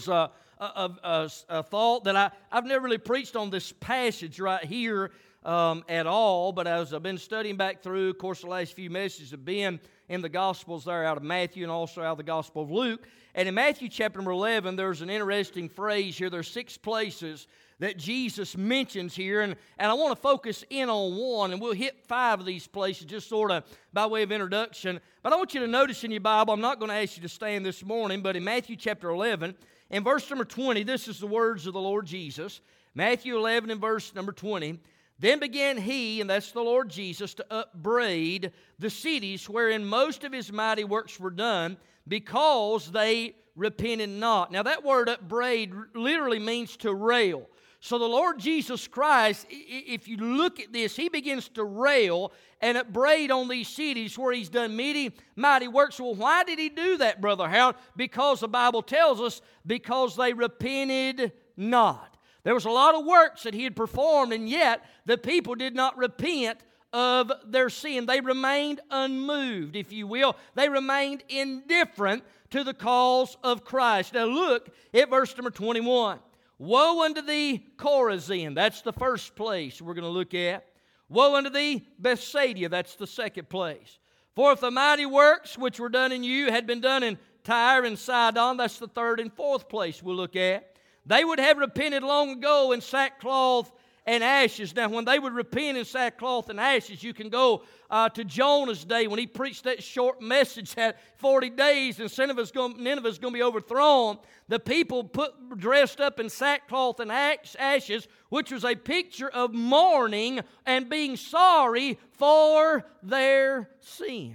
is a, a, a, a thought that I, I've never really preached on this passage right here um, at all, but as I've been studying back through, of course, the last few messages have been in the Gospels there out of Matthew and also out of the Gospel of Luke. And in Matthew chapter number 11, there's an interesting phrase here. There's six places that Jesus mentions here, and, and I want to focus in on one, and we'll hit five of these places just sort of by way of introduction. But I want you to notice in your Bible, I'm not going to ask you to stand this morning, but in Matthew chapter 11, in verse number 20, this is the words of the Lord Jesus. Matthew 11 and verse number 20. Then began he, and that's the Lord Jesus, to upbraid the cities wherein most of his mighty works were done, because they repented not. Now, that word upbraid literally means to rail. So, the Lord Jesus Christ, if you look at this, he begins to rail and upbraid on these cities where he's done many mighty works. Well, why did he do that, Brother Harold? Because the Bible tells us, because they repented not. There was a lot of works that he had performed, and yet the people did not repent of their sin. They remained unmoved, if you will. They remained indifferent to the cause of Christ. Now look at verse number 21. Woe unto thee, Chorazin. That's the first place we're going to look at. Woe unto thee, Bethsaida. That's the second place. For if the mighty works which were done in you had been done in Tyre and Sidon, that's the third and fourth place we'll look at. They would have repented long ago in sackcloth and ashes. Now, when they would repent in sackcloth and ashes, you can go uh, to Jonah's day when he preached that short message that 40 days and Nineveh's going, to be overthrown. The people put dressed up in sackcloth and ashes, which was a picture of mourning and being sorry for their sin.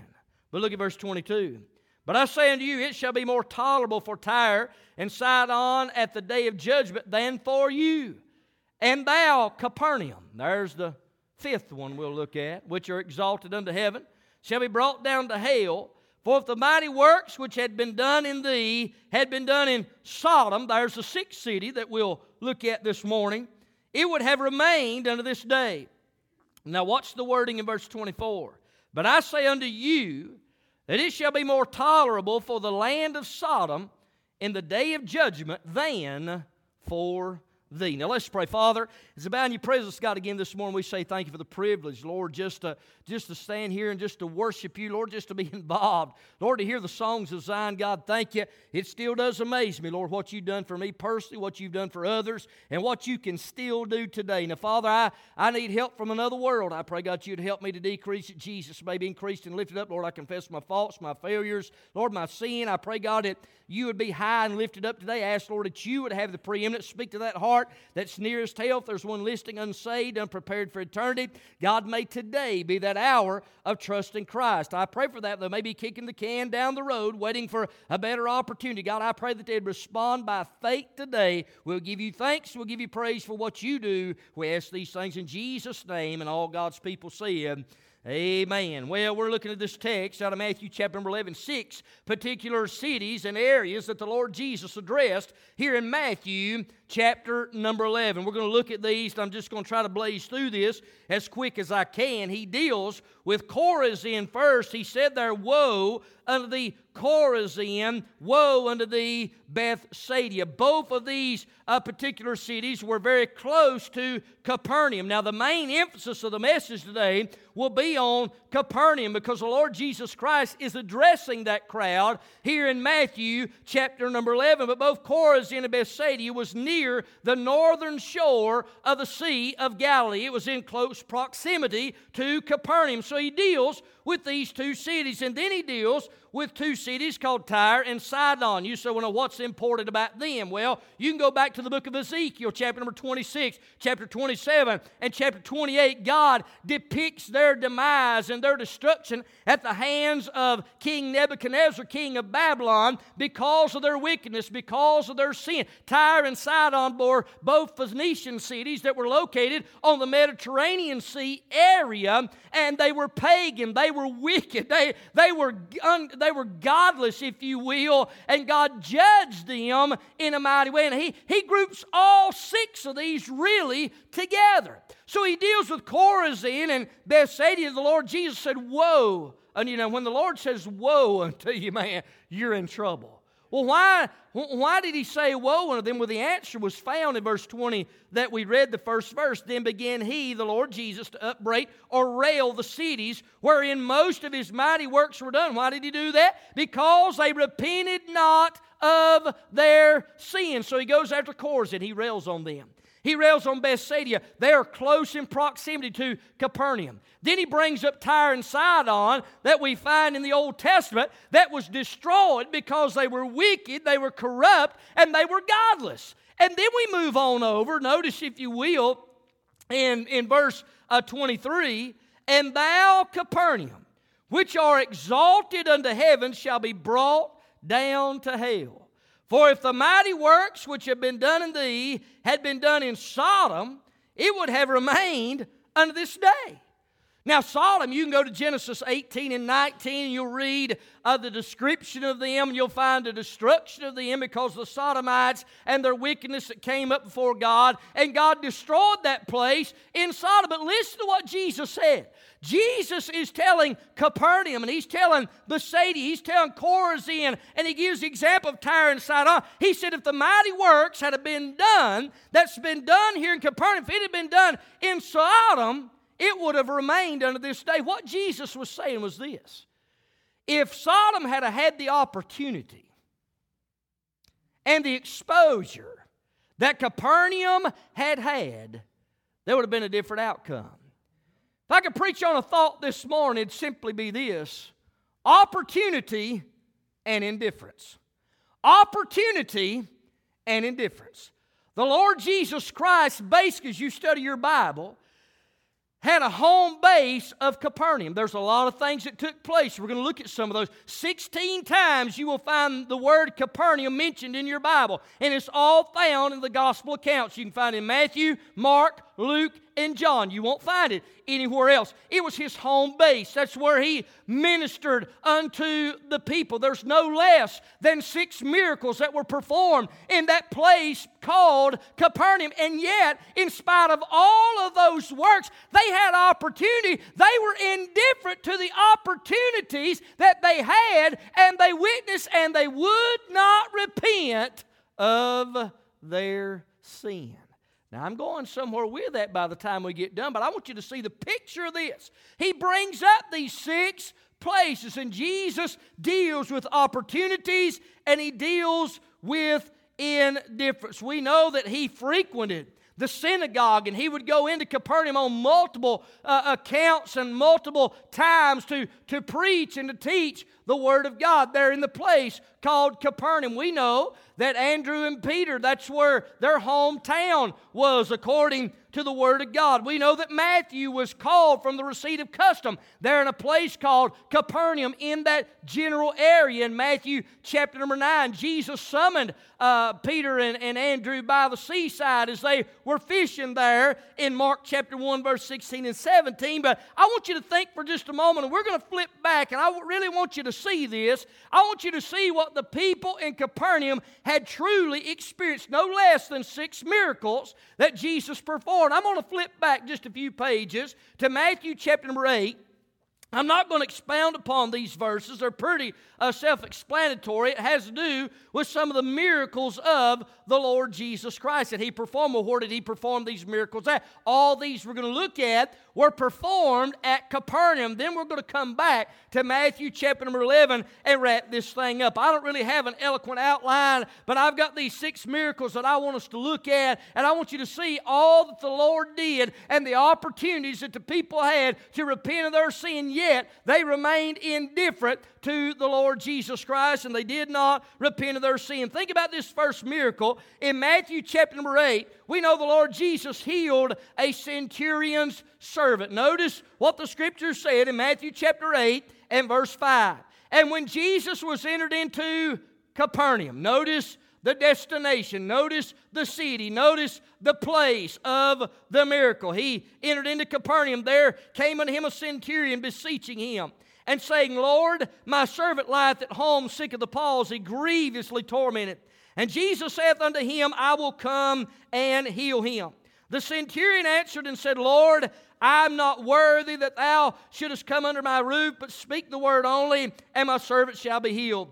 But look at verse 22. But I say unto you, it shall be more tolerable for Tyre and Sidon at the day of judgment than for you. And thou, Capernaum, there's the fifth one we'll look at, which are exalted unto heaven, shall be brought down to hell. For if the mighty works which had been done in thee had been done in Sodom, there's the sixth city that we'll look at this morning, it would have remained unto this day. Now, watch the wording in verse 24. But I say unto you that it shall be more tolerable for the land of Sodom in the day of judgment than for thee. Now let's pray. Father, it's about in your presence, God, again this morning we say thank you for the privilege, Lord, just to, just to stand here and just to worship you, Lord, just to be involved. Lord, to hear the songs of Zion, God, thank you. It still does amaze me, Lord, what you've done for me personally, what you've done for others, and what you can still do today. Now, Father, I, I need help from another world. I pray, God, you'd help me to decrease it. Jesus may be increased and lifted up. Lord, I confess my faults, my failures, Lord, my sin. I pray, God, that you would be high and lifted up today. I ask, Lord, that you would have the preeminence. Speak to that heart that's nearest hell. If there's one listening unsaved, unprepared for eternity, God, may today be that hour of trusting Christ. I pray for that. They may be kicking the can down the road, waiting for a better opportunity. God, I pray that they'd respond by faith today. We'll give you thanks. We'll give you praise for what you do. We ask these things in Jesus' name, and all God's people said. Amen. Well, we're looking at this text out of Matthew chapter number 11, six particular cities and areas that the Lord Jesus addressed here in Matthew chapter number 11. We're going to look at these. I'm just going to try to blaze through this as quick as I can. He deals with Chorazin first. He said there, Woe unto the Chorazin, woe unto the Bethsaida. Both of these uh, particular cities were very close to Capernaum. Now, the main emphasis of the message today will be on Capernaum because the Lord Jesus Christ is addressing that crowd here in Matthew chapter number 11. But both Chorazin and Bethsaida was near the northern shore of the Sea of Galilee. It was in close proximity to Capernaum. So he deals with these two cities. And then he deals with two cities called Tyre and Sidon. You say, well, what's important about them? Well, you can go back to the book of Ezekiel, chapter number 26, chapter 27, and chapter 28. God depicts their demise and their destruction at the hands of King Nebuchadnezzar, king of Babylon, because of their wickedness, because of their sin. Tyre and Sidon bore both Phoenician cities that were located on the Mediterranean Sea area, and they were pagan. They were wicked. They, they, were, un, they were godless, if you will, and God judged them in a mighty way. And He, he groups all six of these really together. So He deals with Chorazin and Bethsaida. The Lord Jesus said, Woe. And you know, when the Lord says woe unto you, man, you're in trouble. Well, why, why did he say woe unto them? Well, the answer was found in verse 20 that we read the first verse. Then began he, the Lord Jesus, to upbraid or rail the cities wherein most of his mighty works were done. Why did he do that? Because they repented not of their sins. So he goes after Chorazin, he rails on them. He rails on Bethsaida. They are close in proximity to Capernaum. Then he brings up Tyre and Sidon that we find in the Old Testament that was destroyed because they were wicked, they were corrupt, and they were godless. And then we move on over, notice if you will, in, in verse uh, 23 And thou, Capernaum, which are exalted unto heaven, shall be brought down to hell. For if the mighty works which have been done in thee had been done in Sodom, it would have remained unto this day. Now, Sodom, you can go to Genesis 18 and 19, and you'll read uh, the description of them, and you'll find the destruction of them because the Sodomites and their wickedness that came up before God, and God destroyed that place in Sodom. But listen to what Jesus said. Jesus is telling Capernaum, and he's telling Bethsaida, he's telling Chorazin, and he gives the example of Tyre and Sidon. He said, if the mighty works had been done, that's been done here in Capernaum, if it had been done in Sodom, it would have remained unto this day. What Jesus was saying was this if Sodom had had the opportunity and the exposure that Capernaum had had, there would have been a different outcome. If I could preach on a thought this morning, it'd simply be this opportunity and indifference. Opportunity and indifference. The Lord Jesus Christ, basically, as you study your Bible, had a home base of Capernaum. There's a lot of things that took place. We're going to look at some of those. 16 times you will find the word Capernaum mentioned in your Bible, and it's all found in the gospel accounts. You can find it in Matthew, Mark, Luke, and John. You won't find it anywhere else. It was his home base. That's where he ministered unto the people. There's no less than six miracles that were performed in that place called Capernaum. And yet, in spite of all of those works, they had opportunity. They were indifferent to the opportunities that they had, and they witnessed, and they would not repent of their sin. Now, I'm going somewhere with that by the time we get done, but I want you to see the picture of this. He brings up these six places, and Jesus deals with opportunities and he deals with indifference. We know that he frequented the synagogue, and he would go into Capernaum on multiple uh, accounts and multiple times to, to preach and to teach the Word of God there in the place called Capernaum. We know that Andrew and Peter, that's where their hometown was, according to the Word of God. We know that Matthew was called from the receipt of custom there in a place called Capernaum in that general area. In Matthew chapter number 9, Jesus summoned uh, Peter and, and Andrew by the seaside as they were fishing there in Mark chapter 1, verse 16 and 17. But I want you to think for just a moment, and we're going to flip back, and I really want you to see this. I want you to see what the people in Capernaum had truly experienced no less than six miracles that Jesus performed. I'm going to flip back just a few pages to Matthew chapter number 8. I'm not going to expound upon these verses. They're pretty uh, self explanatory. It has to do with some of the miracles of the Lord Jesus Christ that He performed. Well, where did He perform these miracles at? All these we're going to look at were performed at Capernaum. Then we're going to come back to Matthew chapter number 11 and wrap this thing up. I don't really have an eloquent outline, but I've got these six miracles that I want us to look at, and I want you to see all that the Lord did and the opportunities that the people had to repent of their sin, yet they remained indifferent to the Lord Jesus Christ and they did not repent of their sin. Think about this first miracle. In Matthew chapter number 8, we know the Lord Jesus healed a centurion's servant. Notice what the scripture said in Matthew chapter 8 and verse 5. And when Jesus was entered into Capernaum, notice the destination, notice the city, notice the place of the miracle. He entered into Capernaum. There came unto him a centurion beseeching him and saying, Lord, my servant lieth at home sick of the palsy, grievously tormented. And Jesus saith unto him, I will come and heal him. The centurion answered and said, Lord, I'm not worthy that thou shouldest come under my roof, but speak the word only, and my servant shall be healed.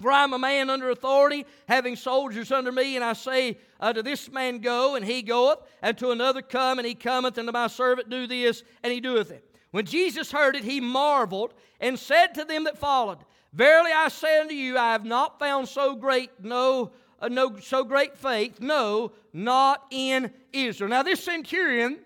For I am a man under authority, having soldiers under me, and I say uh, this man, Go, and he goeth, and to another, Come, and he cometh, and to my servant, Do this, and he doeth it. When Jesus heard it, he marveled, and said to them that followed, Verily I say unto you, I have not found so great, no, uh, no so great faith, no, not in Israel. Now this centurion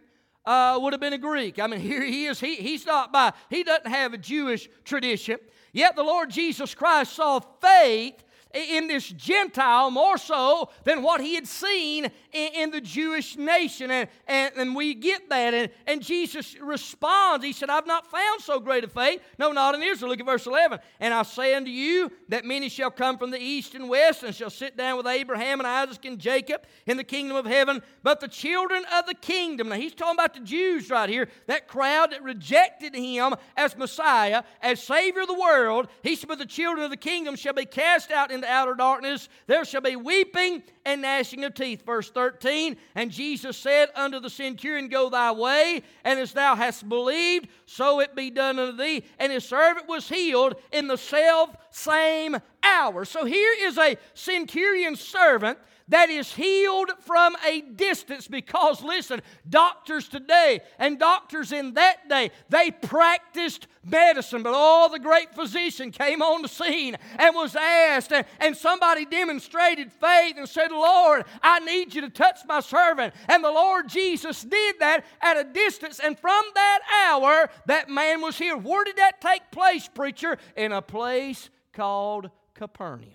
uh, would have been a Greek. I mean, here he is. He, he's not by, he doesn't have a Jewish tradition. Yet the Lord Jesus Christ saw faith in this Gentile more so than what he had seen in, in the Jewish nation. And, and, and, we get that. And, and Jesus responds. He said, I've not found so great a faith. No, not in Israel. Look at verse 11. And I say unto you that many shall come from the east and west and shall sit down with Abraham and Isaac and Jacob in the kingdom of heaven. But the children of the kingdom, now he's talking about the Jews right here, that crowd that rejected him as Messiah, as Savior of the world. He said, But the children of the kingdom shall be cast out into outer darkness. There shall be weeping and gnashing of teeth. Verse 13 And Jesus said unto the centurion, Go thy way, and as thou hast believed, so it be done unto thee. And his servant was healed in the self same hour. So here is a centurion servant that is healed from a distance because, listen, doctors today and doctors in that day, they practiced medicine, but all the great physician came on the scene and was asked, and, and somebody demonstrated faith and said, Lord, I need you to touch my servant. And the Lord Jesus did that at a distance, and from that hour, that man was healed. Where did that take place, preacher? In a place called Capernaum.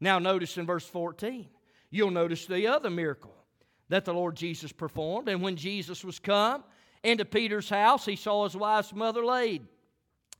Now, notice in verse 14. You'll notice the other miracle that the Lord Jesus performed. And when Jesus was come into Peter's house, he saw his wife's mother laid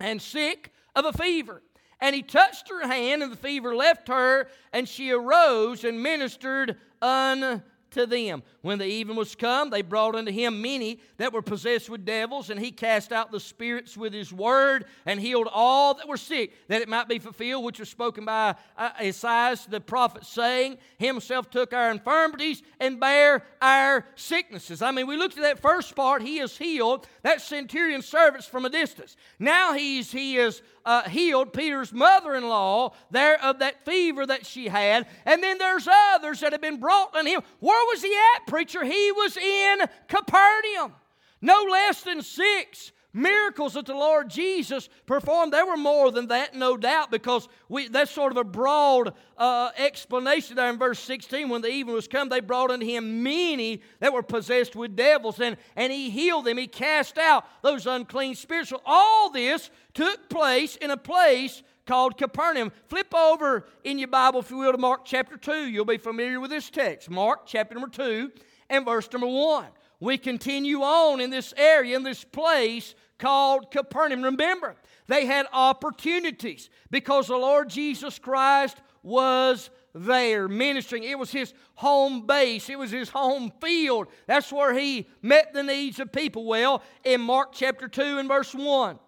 and sick of a fever. And he touched her hand, and the fever left her, and she arose and ministered unto to them. When the even was come, they brought unto him many that were possessed with devils, and he cast out the spirits with his word and healed all that were sick, that it might be fulfilled, which was spoken by uh, Isaiah the prophet, saying, Himself took our infirmities and bare our sicknesses. I mean, we looked at that first part, he is healed. That centurion servants from a distance. Now he's he is uh, healed Peter's mother in law there of that fever that she had. And then there's others that have been brought on him. Where was he at, preacher? He was in Capernaum. No less than six miracles that the Lord Jesus performed. There were more than that, no doubt, because we, that's sort of a broad uh, explanation there in verse 16. When the even was come, they brought unto him many that were possessed with devils, and, and he healed them. He cast out those unclean spirits. All this took place in a place called Capernaum. Flip over in your Bible, if you will, to Mark chapter 2. You'll be familiar with this text. Mark chapter number 2 and verse number 1 we continue on in this area, in this place called Capernaum. Remember, they had opportunities because the Lord Jesus Christ was there ministering. It was his home base, it was his home field. That's where he met the needs of people. Well, in Mark chapter 2 and verse 1,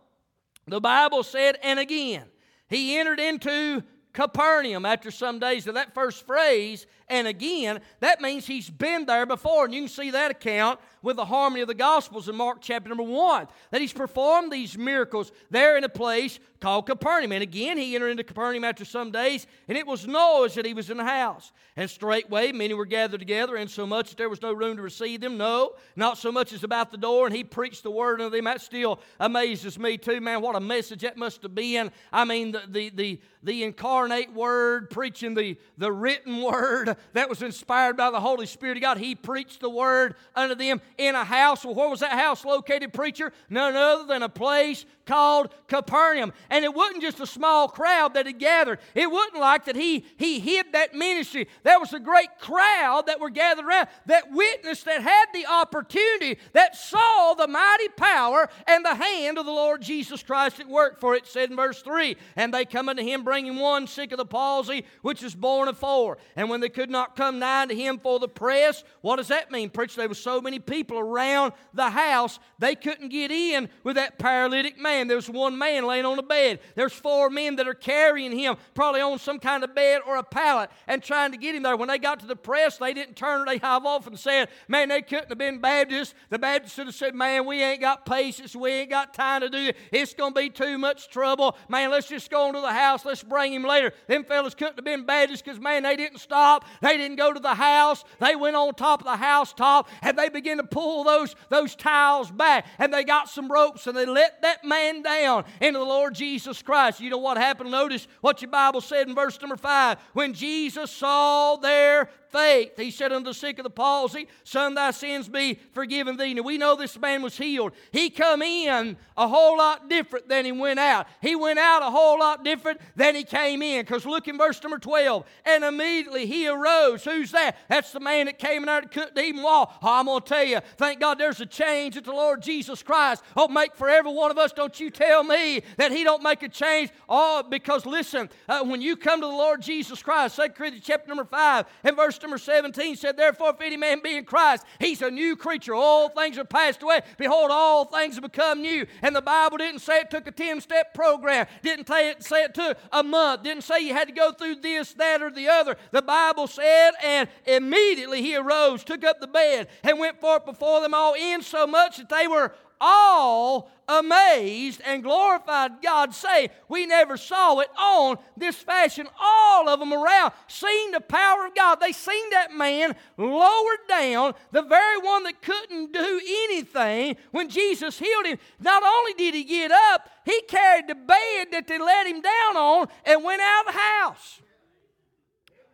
the Bible said, and again, he entered into Capernaum after some days. Now, that first phrase, and again, that means he's been there before. And you can see that account with the harmony of the Gospels in Mark chapter number one. That he's performed these miracles there in a place called Capernaum. And again, he entered into Capernaum after some days, and it was noised that he was in the house. And straightway many were gathered together, and so much that there was no room to receive them. No, not so much as about the door, and he preached the word unto them. That still amazes me too, man. What a message that must have been. I mean, the the the, the incarnate word, preaching the, the written word that was inspired by the Holy Spirit of God. He preached the word unto them in a house. Well, where was that house located, preacher? None other than a place called Capernaum. And it wasn't just a small crowd that had gathered. It wasn't like that he, he hid that ministry. There was a great crowd that were gathered around that witnessed, that had the opportunity, that saw the mighty power and the hand of the Lord Jesus Christ at work. For it said in verse 3 And they come unto him, bringing one sick of the palsy, which is born of four. And when they could not come nigh to him for the press, what does that mean? Preacher, there were so many people around the house, they couldn't get in with that paralytic man. There's one man laying on a bed. There's four men that are carrying him, probably on some kind of bed or a pallet, and trying to get him there. When they got to the press, they didn't turn. They have off and said, "Man, they couldn't have been Baptists." The Baptists should have said, "Man, we ain't got patience. We ain't got time to do it. It's going to be too much trouble. Man, let's just go into the house. Let's bring him later." Them fellas couldn't have been Baptists because man, they didn't stop. They didn't go to the house. They went on top of the house top and they began to pull those those tiles back and they got some ropes and they let that man down into the Lord Jesus Christ. You know what happened? Notice what your Bible said in verse number five. When Jesus saw their faith. He said unto the sick of the palsy, Son, thy sins be forgiven thee. Now we know this man was healed. He come in a whole lot different than he went out. He went out a whole lot different than he came in. Because look in verse number 12. And immediately he arose. Who's that? That's the man that came in there that couldn't even walk. Oh, I'm going to tell you, thank God there's a change at the Lord Jesus Christ. Oh, make for every one of us. Don't you tell me that he don't make a change. Oh, because listen, uh, when you come to the Lord Jesus Christ, 2 Corinthians chapter number 5 and verse number 17 said, Therefore, if any man be in Christ, he's a new creature. All things are passed away. Behold, all things have become new. And the Bible didn't say it took a 10 step program, didn't say it, say it took a month, didn't say you had to go through this, that, or the other. The Bible said, and immediately he arose, took up the bed, and went forth before them all, in so much that they were all amazed and glorified God, say, We never saw it on this fashion. All of them around seen the power of God. They seen that man lowered down, the very one that couldn't do anything when Jesus healed him. Not only did he get up, he carried the bed that they let him down on and went out of the house.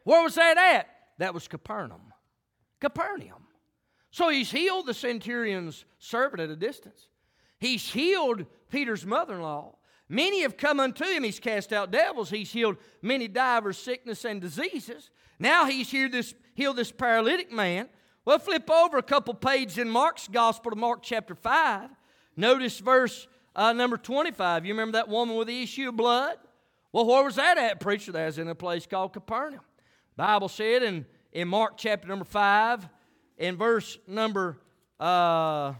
Where was that at? That was Capernaum. Capernaum. So he's healed the centurion's servant at a distance. He's healed Peter's mother in law. Many have come unto him. He's cast out devils. He's healed many divers sickness and diseases. Now he's here this, healed this paralytic man. Well, flip over a couple pages in Mark's Gospel to Mark chapter 5. Notice verse uh, number 25. You remember that woman with the issue of blood? Well, where was that at, preacher? That was in a place called Capernaum. Bible said in, in Mark chapter number 5, in verse number, uh,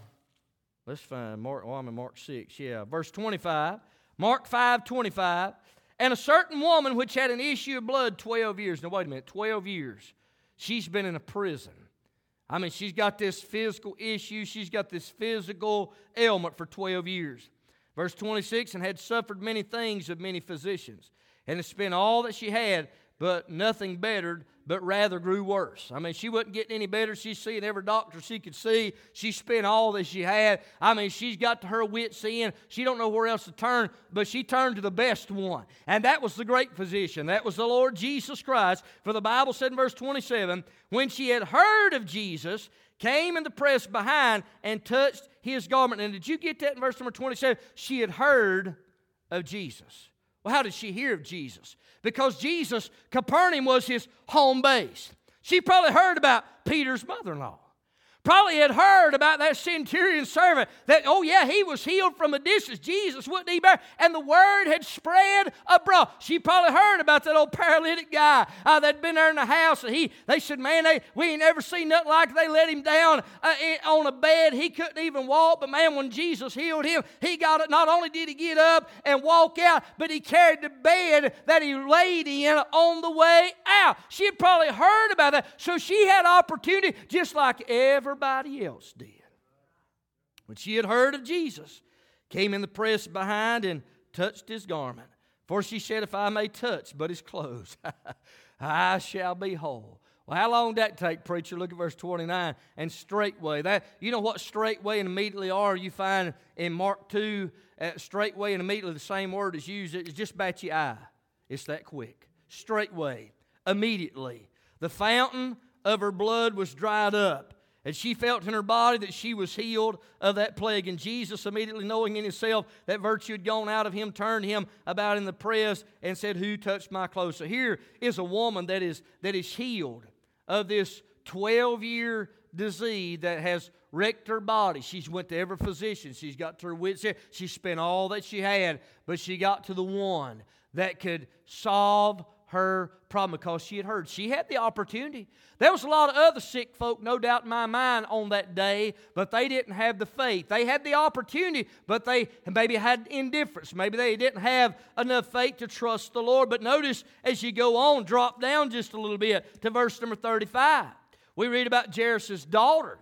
let's find Mark, oh, I'm in Mark 6, yeah, verse 25. Mark 5, 25. And a certain woman which had an issue of blood 12 years. Now, wait a minute, 12 years. She's been in a prison. I mean, she's got this physical issue, she's got this physical ailment for 12 years. Verse 26 and had suffered many things of many physicians, and had spent all that she had, but nothing bettered, but rather grew worse. I mean, she wasn't getting any better. She's seeing every doctor she could see. She spent all that she had. I mean, she's got to her wits' end. She don't know where else to turn, but she turned to the best one. And that was the great physician. That was the Lord Jesus Christ. For the Bible said in verse 27, when she had heard of Jesus, came in the press behind and touched his garment. And did you get that in verse number 27? She had heard of Jesus. Well, how did she hear of Jesus? Because Jesus, Capernaum was his home base. She probably heard about Peter's mother in law probably had heard about that centurion servant that, oh, yeah, he was healed from a distance. Jesus wouldn't he bear? And the word had spread abroad. She probably heard about that old paralytic guy uh, that'd been there in the house. And he, they said, man, they, we ain't never seen nothing like it. They let him down uh, in, on a bed. He couldn't even walk. But man, when Jesus healed him, he got it. Not only did he get up and walk out, but he carried the bed that he laid in on the way out. She had probably heard about that. So she had opportunity, just like every everybody else did. When she had heard of Jesus, came in the press behind and touched his garment. For she said, If I may touch but his clothes, I shall be whole. Well, how long did that take, preacher? Look at verse 29. And straightway. That you know what straightway and immediately are? You find in Mark 2, uh, straightway and immediately the same word is used. It's just about your eye. It's that quick. Straightway, immediately. The fountain of her blood was dried up and she felt in her body that she was healed of that plague. And Jesus, immediately knowing in himself that virtue had gone out of him, turned him about in the press and said, Who touched my clothes? So here is a woman that is, that is healed of this 12 year disease that has wrecked her body. She's went to every physician. She's got to her wits. She spent all that she had, but she got to the one that could solve her problem because she had heard. She had the opportunity. There was a lot of other sick folk, no doubt in my mind, on that day, but they didn't have the faith. They had the opportunity, but they maybe had indifference. Maybe they didn't have enough faith to trust the Lord. But notice as you go on, drop down just a little bit to verse number 35. We read about Jairus' daughter.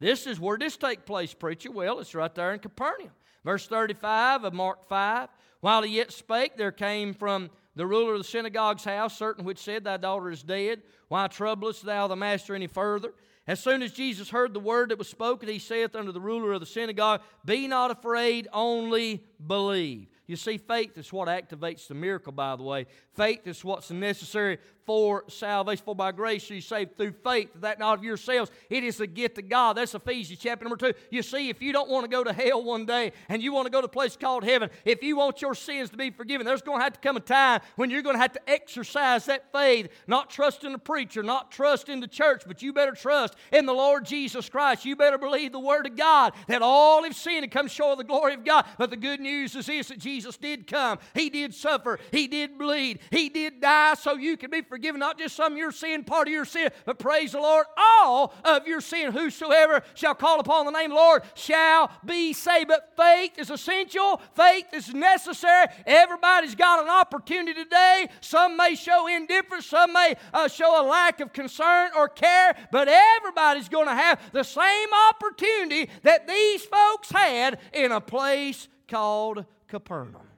This is where this take place, preacher. Well, it's right there in Capernaum. Verse 35 of Mark 5. While he yet spake, there came from the ruler of the synagogue's house, certain which said, Thy daughter is dead. Why troublest thou the master any further? As soon as Jesus heard the word that was spoken, he saith unto the ruler of the synagogue, Be not afraid, only believe. You see, faith is what activates the miracle, by the way. Faith is what's necessary for salvation. For by grace you saved through faith, that not of yourselves. It is a gift of God. That's Ephesians chapter number two. You see, if you don't want to go to hell one day and you want to go to a place called heaven, if you want your sins to be forgiven, there's going to have to come a time when you're going to have to exercise that faith, not trust in the preacher, not trust in the church, but you better trust in the Lord Jesus Christ. You better believe the Word of God that all have sinned and come short of the glory of God. But the good news is this that Jesus did come, He did suffer, He did bleed, He did die so you can be forgiven forgiven not just some of your sin, part of your sin, but praise the Lord, all of your sin. Whosoever shall call upon the name of the Lord shall be saved. But faith is essential, faith is necessary. Everybody's got an opportunity today. Some may show indifference, some may uh, show a lack of concern or care, but everybody's going to have the same opportunity that these folks had in a place called Capernaum.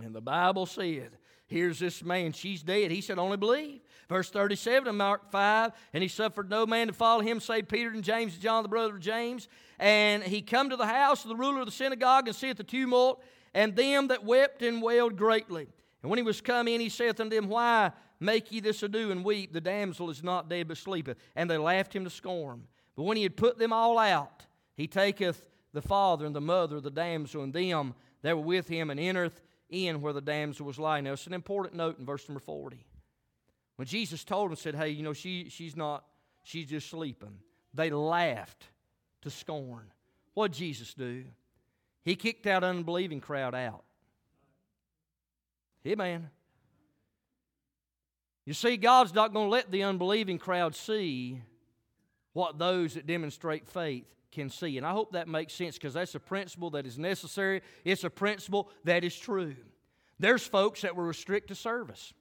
And the Bible said Here's this man, she's dead. He said, Only believe. Verse 37 of Mark 5, and he suffered no man to follow him save Peter and James and John, the brother of James. And he come to the house of the ruler of the synagogue and seeth the tumult, and them that wept and wailed greatly. And when he was come in, he saith unto them, Why make ye this ado and weep? The damsel is not dead, but sleepeth. And they laughed him to scorn. But when he had put them all out, he taketh the father and the mother of the damsel and them that were with him, and entereth in where the damsel was lying. Now, it's an important note in verse number 40. When Jesus told them, said, Hey, you know, she, she's not, she's just sleeping, they laughed to scorn. What Jesus do? He kicked that unbelieving crowd out. Amen. You see, God's not going to let the unbelieving crowd see what those that demonstrate faith can see. And I hope that makes sense because that's a principle that is necessary. It's a principle that is true. There's folks that will restrict the service.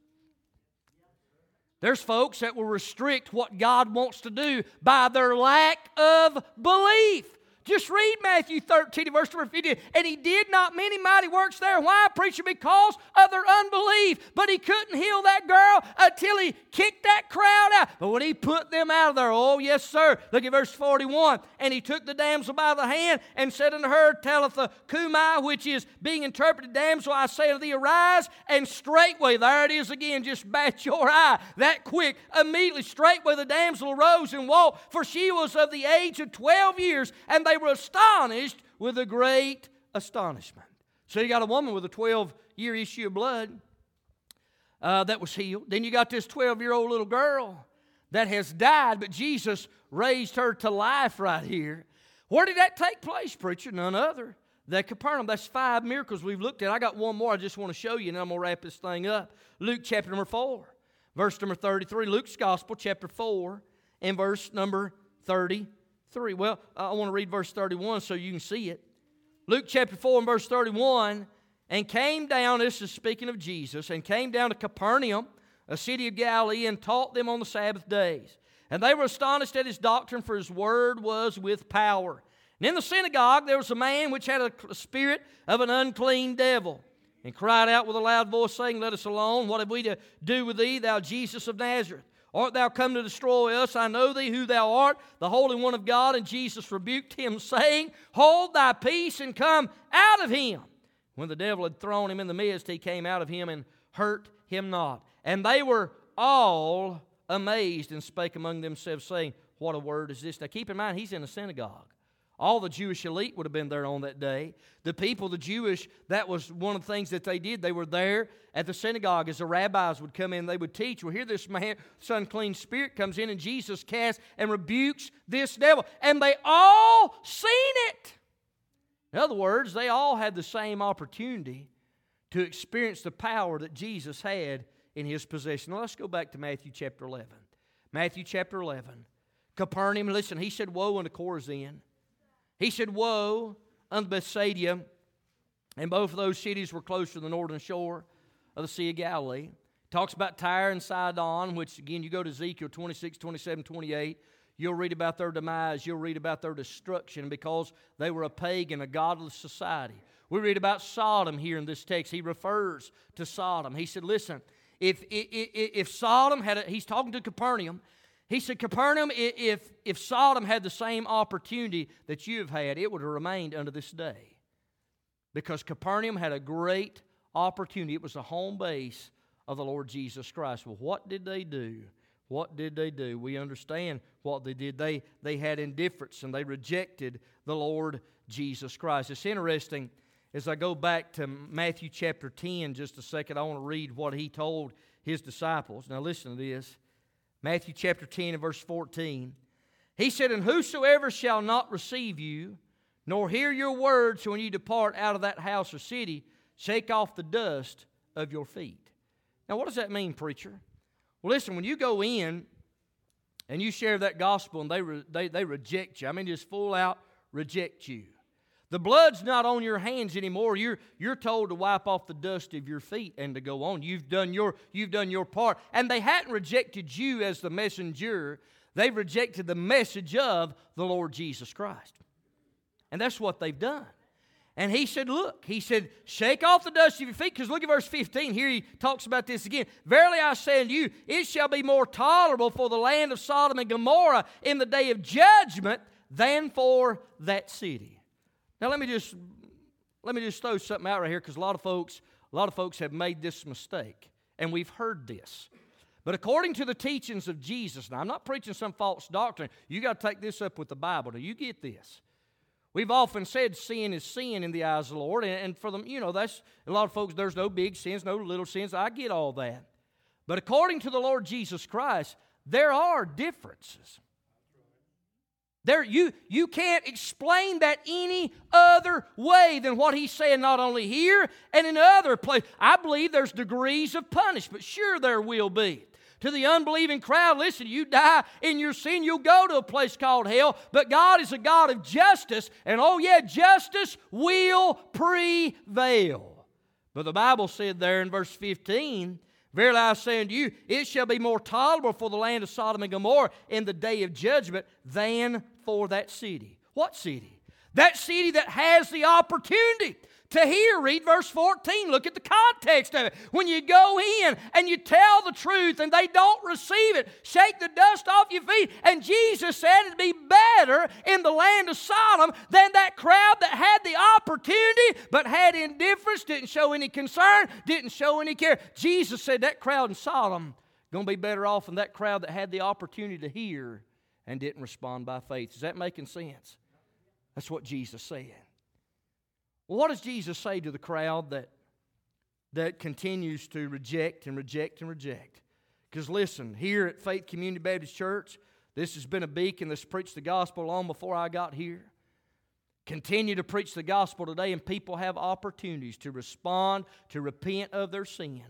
There's folks that will restrict what God wants to do by their lack of belief. Just read Matthew 13, verse number 50. And he did not many mighty works there. Why, preacher? Because of their unbelief. But he couldn't heal that girl until he kicked that crowd out. But when he put them out of there, oh, yes, sir. Look at verse 41. And he took the damsel by the hand and said unto her, Talitha cumi, which is being interpreted, Damsel, I say unto thee, arise. And straightway, there it is again, just bat your eye. That quick, immediately, straightway the damsel arose and walked, for she was of the age of 12 years. And they were astonished with a great astonishment. So you got a woman with a 12 year issue of blood uh, that was healed. Then you got this 12 year old little girl that has died, but Jesus raised her to life right here. Where did that take place, preacher? None other than Capernaum. That's five miracles we've looked at. I got one more I just want to show you, and I'm going to wrap this thing up. Luke chapter number 4, verse number 33. Luke's Gospel, chapter 4, and verse number 30. 3. Well, I want to read verse 31 so you can see it. Luke chapter 4 and verse 31 and came down, this is speaking of Jesus, and came down to Capernaum, a city of Galilee, and taught them on the Sabbath days. And they were astonished at his doctrine, for his word was with power. And in the synagogue there was a man which had a spirit of an unclean devil, and cried out with a loud voice, saying, Let us alone. What have we to do with thee, thou Jesus of Nazareth? Art thou come to destroy us? I know thee who thou art, the Holy One of God. And Jesus rebuked him, saying, Hold thy peace and come out of him. When the devil had thrown him in the midst, he came out of him and hurt him not. And they were all amazed and spake among themselves, saying, What a word is this? Now keep in mind, he's in a synagogue. All the Jewish elite would have been there on that day. The people, the Jewish, that was one of the things that they did. They were there at the synagogue as the rabbis would come in, they would teach. Well, here this man, this unclean spirit comes in, and Jesus casts and rebukes this devil. And they all seen it. In other words, they all had the same opportunity to experience the power that Jesus had in his possession. Now let's go back to Matthew chapter 11. Matthew chapter 11. Capernaum, listen, he said, Woe unto Chorazin. He said, Woe unto Bethsaida. And both of those cities were close to the northern shore of the Sea of Galilee. Talks about Tyre and Sidon, which again, you go to Ezekiel 26, 27, 28. You'll read about their demise. You'll read about their destruction because they were a pagan, a godless society. We read about Sodom here in this text. He refers to Sodom. He said, Listen, if, if, if Sodom had, a, he's talking to Capernaum, he said, Capernaum, if, if Sodom had the same opportunity that you have had, it would have remained unto this day. Because Capernaum had a great opportunity. It was the home base of the Lord Jesus Christ. Well, what did they do? What did they do? We understand what they did. They, they had indifference and they rejected the Lord Jesus Christ. It's interesting as I go back to Matthew chapter 10 just a second, I want to read what he told his disciples. Now, listen to this Matthew chapter 10 and verse 14. He said, And whosoever shall not receive you, nor hear your words when you depart out of that house or city, shake off the dust of your feet. Now, what does that mean, preacher? Well, listen, when you go in and you share that gospel and they, re- they, they reject you, I mean, just full out reject you. The blood's not on your hands anymore. You're, you're told to wipe off the dust of your feet and to go on. You've done, your, you've done your part. And they hadn't rejected you as the messenger, they've rejected the message of the Lord Jesus Christ. And that's what they've done. And he said, Look, he said, shake off the dust of your feet. Because look at verse 15. Here he talks about this again. Verily I say unto you, it shall be more tolerable for the land of Sodom and Gomorrah in the day of judgment than for that city. Now let me just let me just throw something out right here because a lot of folks, a lot of folks have made this mistake, and we've heard this. But according to the teachings of Jesus, now I'm not preaching some false doctrine. You got to take this up with the Bible. Do you get this? We've often said sin is sin in the eyes of the Lord, and, and for them, you know, that's a lot of folks, there's no big sins, no little sins. I get all that. But according to the Lord Jesus Christ, there are differences. There, you, you can't explain that any other way than what he's saying, not only here and in other places. I believe there's degrees of punishment. Sure, there will be. To the unbelieving crowd, listen, you die in your sin, you'll go to a place called hell. But God is a God of justice, and oh, yeah, justice will prevail. But the Bible said there in verse 15, Verily I say unto you, it shall be more tolerable for the land of Sodom and Gomorrah in the day of judgment than for that city. What city? That city that has the opportunity to hear. Read verse 14. Look at the context of it. When you go in and you tell the truth and they don't receive it, shake the dust off your feet. And Jesus said it'd be better in the land of Sodom than that crowd that had the opportunity but had indifference, didn't show any concern, didn't show any care. Jesus said that crowd in Sodom going to be better off than that crowd that had the opportunity to hear and didn't respond by faith. Is that making sense? That's what Jesus said. What does Jesus say to the crowd that, that continues to reject and reject and reject? Because listen, here at Faith Community Baptist Church, this has been a beacon that's preached the gospel long before I got here. Continue to preach the gospel today, and people have opportunities to respond, to repent of their sin.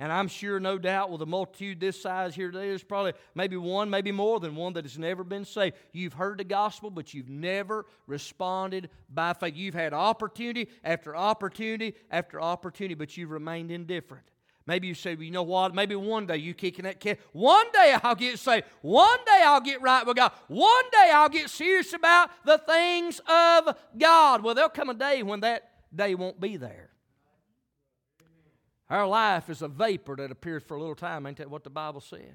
And I'm sure, no doubt, with a multitude this size here today, there's probably maybe one, maybe more than one that has never been saved. You've heard the gospel, but you've never responded by faith. You've had opportunity after opportunity after opportunity, but you've remained indifferent. Maybe you say, well, you know what? Maybe one day you kicking that can. One day I'll get saved. One day I'll get right with God. One day I'll get serious about the things of God. Well, there'll come a day when that day won't be there. Our life is a vapor that appears for a little time. Ain't that what the Bible said?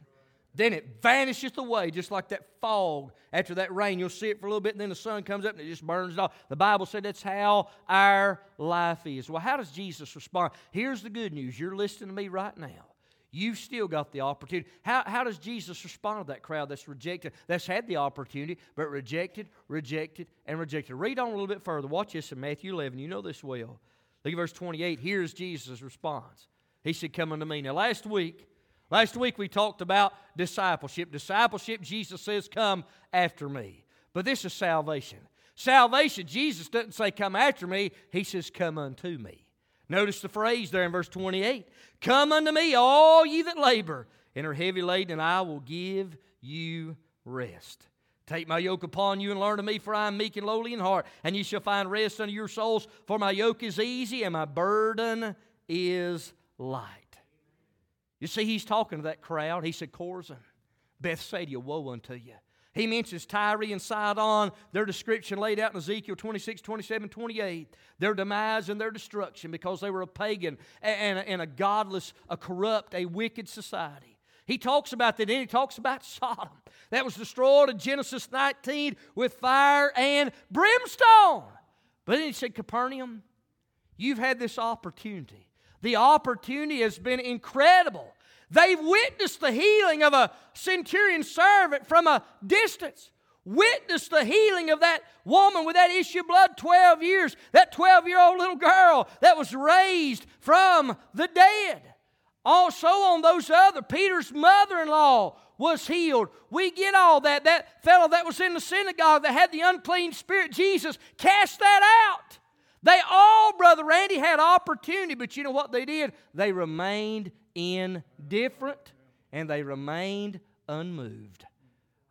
Then it vanisheth away, just like that fog after that rain. You'll see it for a little bit, and then the sun comes up and it just burns it off. The Bible said that's how our life is. Well, how does Jesus respond? Here's the good news. You're listening to me right now. You've still got the opportunity. How, how does Jesus respond to that crowd that's rejected, that's had the opportunity, but rejected, rejected, and rejected? Read on a little bit further. Watch this in Matthew 11. You know this well. Look at verse 28. Here's Jesus' response. He said, Come unto me. Now, last week, last week we talked about discipleship. Discipleship, Jesus says, Come after me. But this is salvation. Salvation, Jesus doesn't say, Come after me. He says, Come unto me. Notice the phrase there in verse 28 Come unto me, all ye that labor and are heavy laden, and I will give you rest. Take my yoke upon you and learn of me, for I am meek and lowly in heart, and ye shall find rest unto your souls. For my yoke is easy and my burden is light. You see, he's talking to that crowd. He said, Chorazin, Bethsaida, woe unto you. He mentions Tyre and Sidon, their description laid out in Ezekiel 26, 27, 28, their demise and their destruction because they were a pagan and, and a godless, a corrupt, a wicked society. He talks about that, and he talks about Sodom. That was destroyed in Genesis 19 with fire and brimstone. But then he said, Capernaum, you've had this opportunity. The opportunity has been incredible. They've witnessed the healing of a centurion servant from a distance. Witnessed the healing of that woman with that issue of blood 12 years, that 12 year old little girl that was raised from the dead. Also, on those other, Peter's mother in law was healed. We get all that. That fellow that was in the synagogue that had the unclean spirit, Jesus cast that out. They all, Brother Randy, had opportunity, but you know what they did? They remained indifferent and they remained unmoved.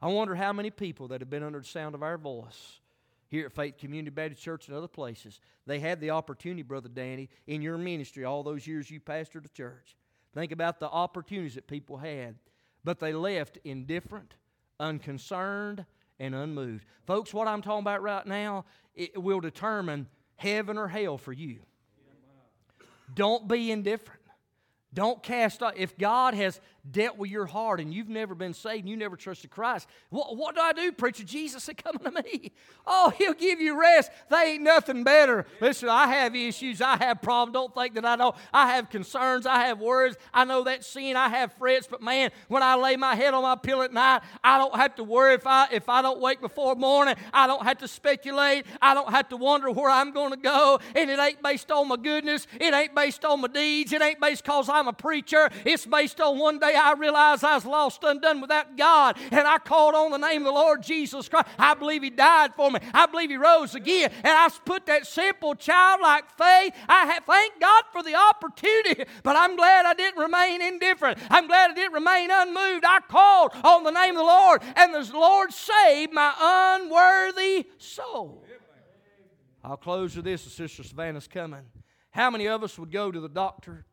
I wonder how many people that have been under the sound of our voice here at Faith Community Baptist Church and other places, they had the opportunity, Brother Danny, in your ministry all those years you pastored the church. Think about the opportunities that people had, but they left indifferent, unconcerned, and unmoved. Folks, what I'm talking about right now, it will determine heaven or hell for you. Don't be indifferent. Don't cast off. If God has dealt with your heart and you've never been saved and you never trusted Christ, what, what do I do, preacher? Jesus said, Come to me. Oh, He'll give you rest. They ain't nothing better. Listen, I have issues. I have problems. Don't think that I don't. I have concerns. I have worries. I know that sin. I have frets. But man, when I lay my head on my pillow at night, I don't have to worry if I if I don't wake before morning. I don't have to speculate. I don't have to wonder where I'm going to go. And it ain't based on my goodness. It ain't based on my deeds. It ain't based because I'm a preacher. It's based on one day I realized I was lost, undone without God, and I called on the name of the Lord Jesus Christ. I believe He died for me. I believe He rose again, and I put that simple childlike faith. I have, thank God for the opportunity, but I'm glad I didn't remain indifferent. I'm glad I didn't remain unmoved. I called on the name of the Lord, and the Lord saved my unworthy soul. I'll close with this. Sister Savannah's coming. How many of us would go to the doctor?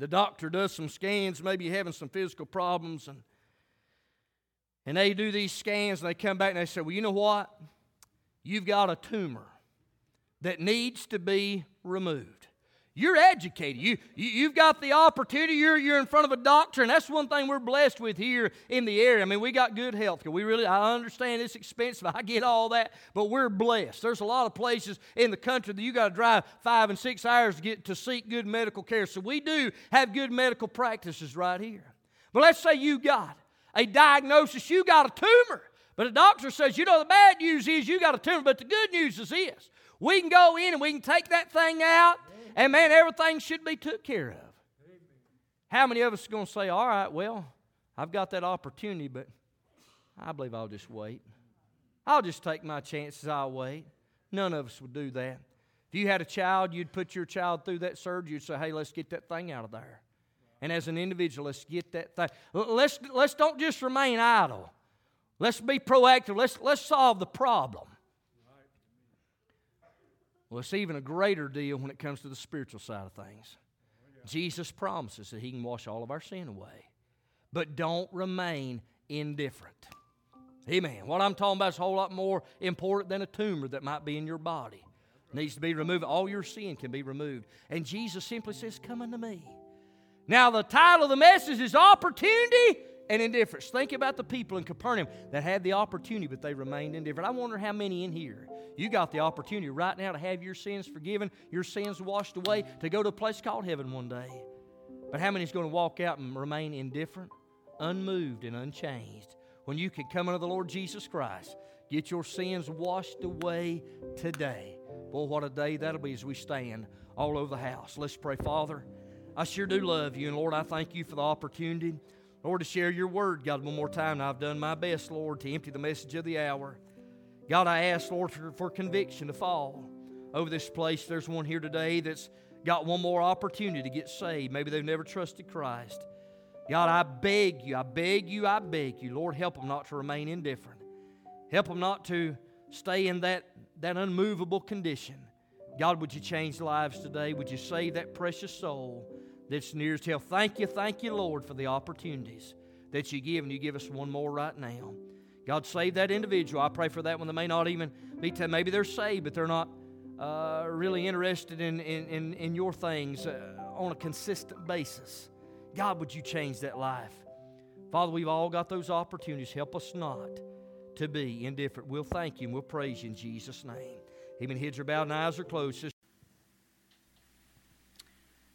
The doctor does some scans, maybe having some physical problems, and, and they do these scans and they come back and they say, Well, you know what? You've got a tumor that needs to be removed. You're educated. You, you, have got the opportunity. You're, you're in front of a doctor, and that's one thing we're blessed with here in the area. I mean, we got good health care. We really, I understand it's expensive. I get all that, but we're blessed. There's a lot of places in the country that you got to drive five and six hours to get to seek good medical care. So we do have good medical practices right here. But let's say you got a diagnosis, you got a tumor. But a doctor says, you know, the bad news is you got a tumor, but the good news is this. We can go in and we can take that thing out and man, everything should be took care of. How many of us are going to say, all right, well, I've got that opportunity, but I believe I'll just wait. I'll just take my chances, I'll wait. None of us would do that. If you had a child, you'd put your child through that surgery, you'd say, hey, let's get that thing out of there. And as an individual, let's get that thing. Let's, let's don't just remain idle. Let's be proactive. Let's, let's solve the problem. Well, it's even a greater deal when it comes to the spiritual side of things. Jesus promises that He can wash all of our sin away. But don't remain indifferent. Amen. What I'm talking about is a whole lot more important than a tumor that might be in your body. It needs to be removed. All your sin can be removed. And Jesus simply says, Come unto me. Now, the title of the message is Opportunity and Indifference. Think about the people in Capernaum that had the opportunity, but they remained indifferent. I wonder how many in here you got the opportunity right now to have your sins forgiven, your sins washed away, to go to a place called heaven one day. But how many is going to walk out and remain indifferent, unmoved, and unchanged when you can come unto the Lord Jesus Christ, get your sins washed away today? Boy, what a day that'll be as we stand all over the house. Let's pray, Father. I sure do love you, and Lord, I thank you for the opportunity, Lord, to share your word, God, one more time. I've done my best, Lord, to empty the message of the hour. God, I ask, Lord, for, for conviction to fall over this place. There's one here today that's got one more opportunity to get saved. Maybe they've never trusted Christ. God, I beg you, I beg you, I beg you, Lord, help them not to remain indifferent. Help them not to stay in that, that unmovable condition. God, would you change lives today? Would you save that precious soul that's nearest hell? Thank you, thank you, Lord, for the opportunities that you give, and you give us one more right now. God save that individual. I pray for that one that may not even be, t- maybe they're saved, but they're not uh, really interested in, in, in, in your things uh, on a consistent basis. God, would you change that life? Father, we've all got those opportunities. Help us not to be indifferent. We'll thank you and we'll praise you in Jesus' name. Even heads are bowed and eyes are closed.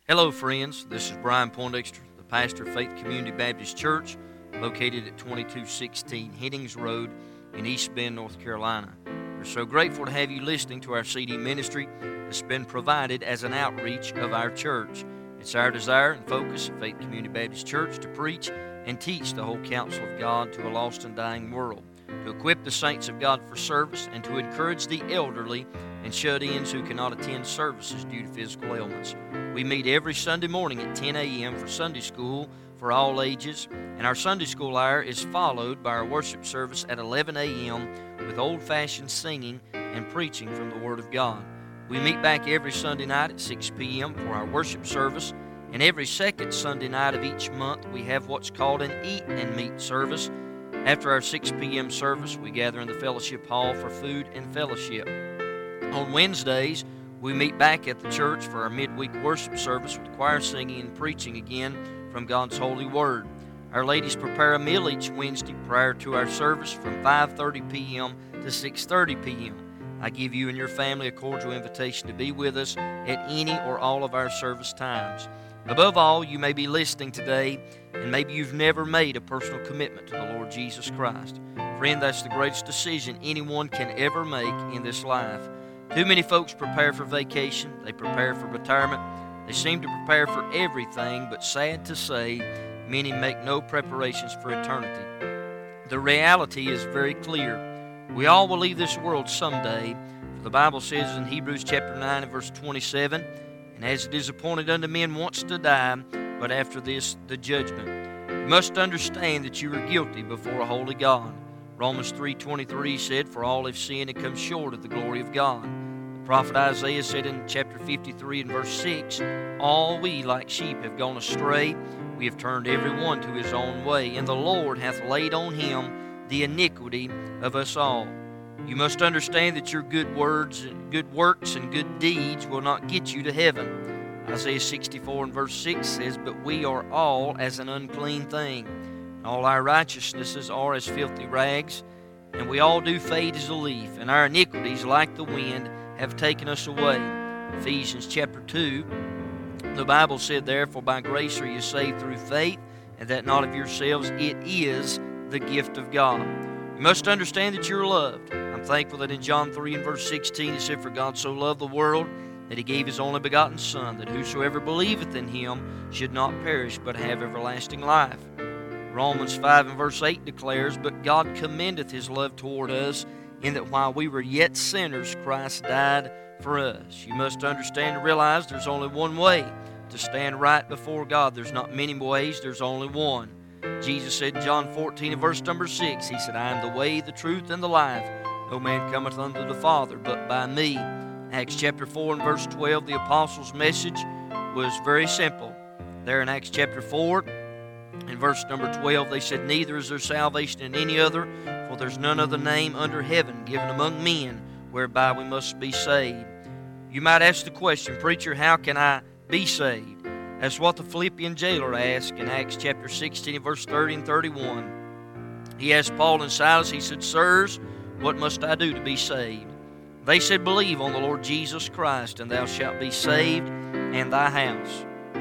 Hello, friends. This is Brian Poindexter, the pastor of Faith Community Baptist Church, located at 2216 Headings Road in East Bend, North Carolina. We're so grateful to have you listening to our CD ministry that's been provided as an outreach of our church. It's our desire and focus at Faith Community Baptist Church to preach and teach the whole counsel of God to a lost and dying world, to equip the saints of God for service, and to encourage the elderly and shut ins who cannot attend services due to physical ailments. We meet every Sunday morning at 10 a.m. for Sunday school for all ages, and our Sunday school hour is followed by our worship service at 11 a.m. with old fashioned singing and preaching from the Word of God. We meet back every Sunday night at 6 p.m. for our worship service, and every second Sunday night of each month we have what's called an Eat and Meet service. After our 6 p.m. service, we gather in the fellowship hall for food and fellowship. On Wednesdays, we meet back at the church for our midweek worship service with choir singing and preaching again from God's holy word. Our ladies prepare a meal each Wednesday prior to our service from 5:30 p.m. to 6:30 p.m. I give you and your family a cordial invitation to be with us at any or all of our service times. Above all, you may be listening today, and maybe you've never made a personal commitment to the Lord Jesus Christ. Friend, that's the greatest decision anyone can ever make in this life. Too many folks prepare for vacation, they prepare for retirement, they seem to prepare for everything, but sad to say, many make no preparations for eternity. The reality is very clear. We all will leave this world someday. For the Bible says in Hebrews chapter 9 and verse 27, And as it is appointed unto men once to die, but after this the judgment. You must understand that you are guilty before a holy God. Romans 3.23 said, For all have sinned and come short of the glory of God. The prophet Isaiah said in chapter 53 and verse 6, All we like sheep have gone astray. We have turned every one to his own way, and the Lord hath laid on him the iniquity of us all. You must understand that your good words and good works and good deeds will not get you to heaven. Isaiah 64 and verse 6 says, But we are all as an unclean thing. All our righteousnesses are as filthy rags, and we all do fade as a leaf, and our iniquities, like the wind, have taken us away. Ephesians chapter 2, the Bible said, Therefore by grace are you saved through faith, and that not of yourselves, it is the gift of God. You must understand that you're loved. I'm thankful that in John 3 and verse 16 it said, For God so loved the world that he gave his only begotten Son, that whosoever believeth in him should not perish but have everlasting life. Romans 5 and verse 8 declares, But God commendeth his love toward us, in that while we were yet sinners, Christ died for us. You must understand and realize there's only one way to stand right before God. There's not many ways, there's only one. Jesus said in John 14 and verse number 6, He said, I am the way, the truth, and the life. No man cometh unto the Father but by me. Acts chapter 4 and verse 12, the apostles' message was very simple. There in Acts chapter 4 in verse number 12, they said, Neither is there salvation in any other, for there's none other name under heaven given among men whereby we must be saved. You might ask the question, Preacher, how can I be saved? That's what the Philippian jailer asked in Acts chapter 16, verse 30 and 31. He asked Paul and Silas, he said, Sirs, what must I do to be saved? They said, Believe on the Lord Jesus Christ, and thou shalt be saved and thy house.